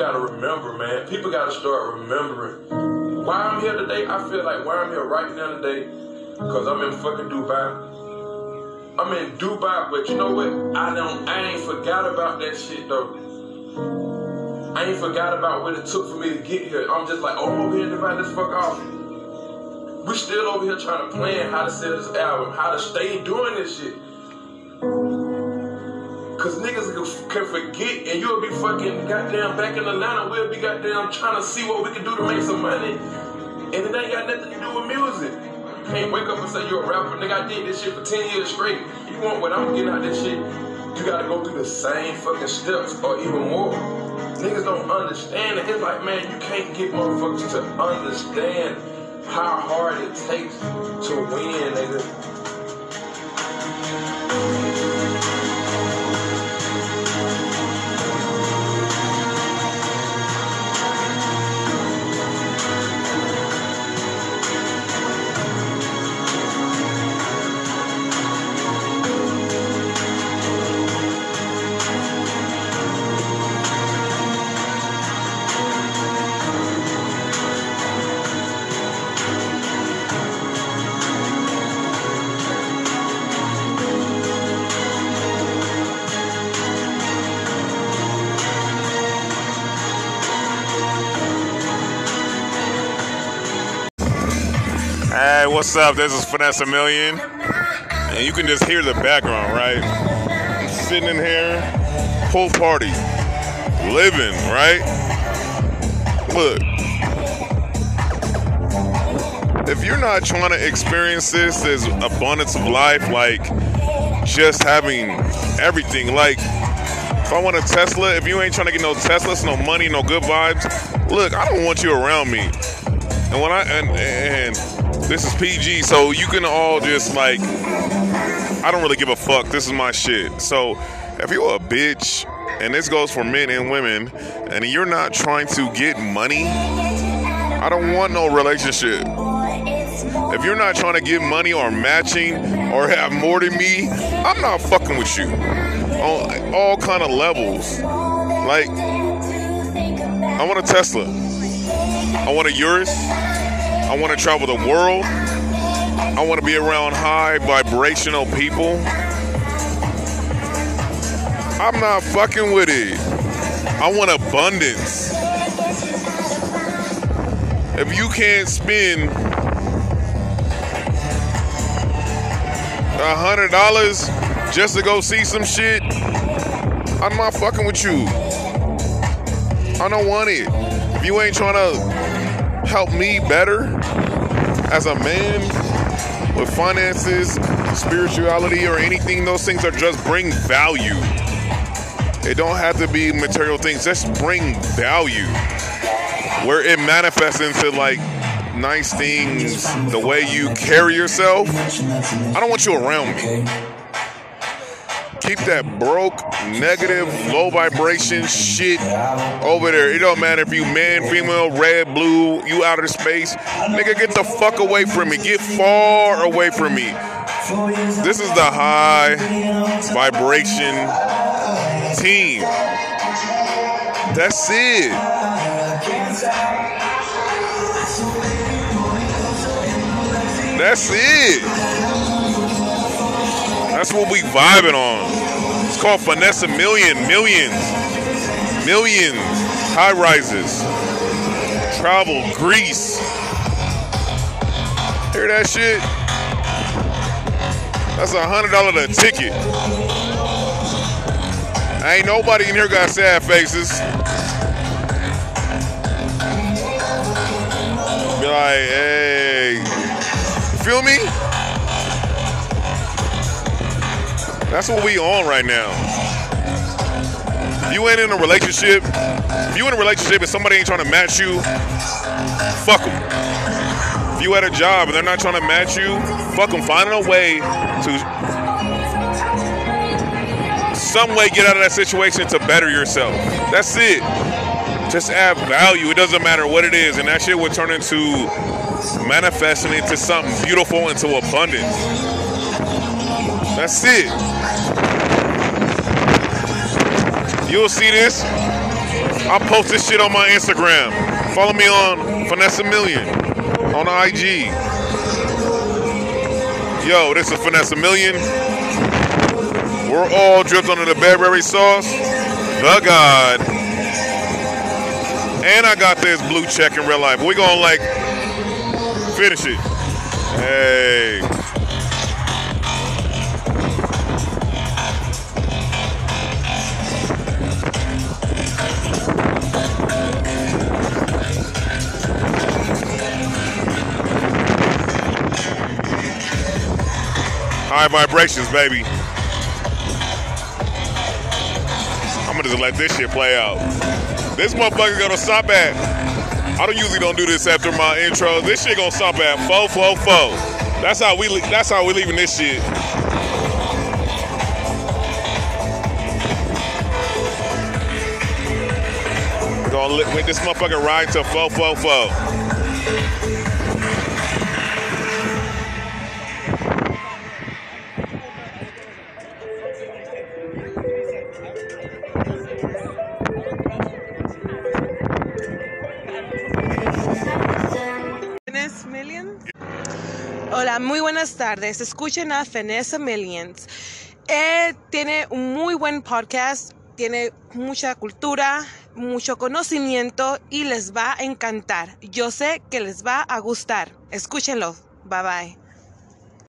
gotta remember, man. People gotta start remembering. Why I'm here today, I feel like why I'm here right now today, because I'm in fucking Dubai. I'm in Dubai, but you know what? I don't I ain't forgot about that shit though. I ain't forgot about what it took for me to get here. I'm just like, oh, I'm here in Dubai, fuck off. We still over here trying to plan how to sell this album, how to stay doing this shit. Cause niggas can forget and you'll be fucking goddamn back in Atlanta. We'll be goddamn trying to see what we can do to make some money. And it ain't got nothing to do with music. You can't wake up and say you're a rapper. Nigga, I did this shit for 10 years straight. You want what I'm getting out of this shit? You gotta go through the same fucking steps or even more. Niggas don't understand it. It's like, man, you can't get motherfuckers to understand how hard it takes to win, nigga. Hey, what's up? This is Finesse Million. And you can just hear the background, right? I'm sitting in here, pool party, living, right? Look, if you're not trying to experience this, this abundance of life, like just having everything, like if I want a Tesla, if you ain't trying to get no Teslas, no money, no good vibes, look, I don't want you around me. And when I and, and this is PG, so you can all just like I don't really give a fuck. This is my shit. So if you're a bitch, and this goes for men and women, and you're not trying to get money, I don't want no relationship. If you're not trying to get money or matching or have more than me, I'm not fucking with you on all kind of levels. Like, I want a Tesla. I want a Urus. I want to travel the world. I want to be around high vibrational people. I'm not fucking with it. I want abundance. If you can't spend a hundred dollars just to go see some shit, I'm not fucking with you. I don't want it. If you ain't trying to help me better as a man with finances, spirituality, or anything, those things are just bring value. It don't have to be material things, just bring value. Where it manifests into like nice things, the way you carry yourself. I don't want you around me. Keep that broke, negative, low vibration shit over there. It don't matter if you man, female, red, blue, you out of space. Nigga, get the fuck away from me. Get far away from me. This is the high vibration team. That's it. That's it. That's what we vibing on. Called Finesse a Million. Millions. Millions. High rises. Travel. Greece. Hear that shit? That's a hundred dollar a ticket. Ain't nobody in here got sad faces. Be like, hey, feel me? That's what we on right now. If you ain't in a relationship, if you in a relationship and somebody ain't trying to match you, fuck them. If you at a job and they're not trying to match you, fuck them. Find a way to some way get out of that situation to better yourself. That's it. Just add value. It doesn't matter what it is, and that shit will turn into manifesting into something beautiful, into abundance. That's it. You'll see this. I post this shit on my Instagram. Follow me on Finesse Million on IG. Yo, this is Finesse Million. We're all dripped under the Burberry sauce. The God. And I got this blue check in real life. We're gonna like finish it. Hey. High vibrations, baby. I'm gonna just let this shit play out. This motherfucker gonna stop at. I don't usually don't do this after my intro. This shit gonna stop at four four four. That's how we. That's how we leaving this shit. Gonna let this motherfucker ride to four four four. Hola, muy buenas tardes. Escuchen a Vanessa Millions. Eh, tiene un muy buen podcast, tiene mucha cultura, mucho conocimiento y les va a encantar. Yo sé que les va a gustar. Escúchenlo. Bye bye.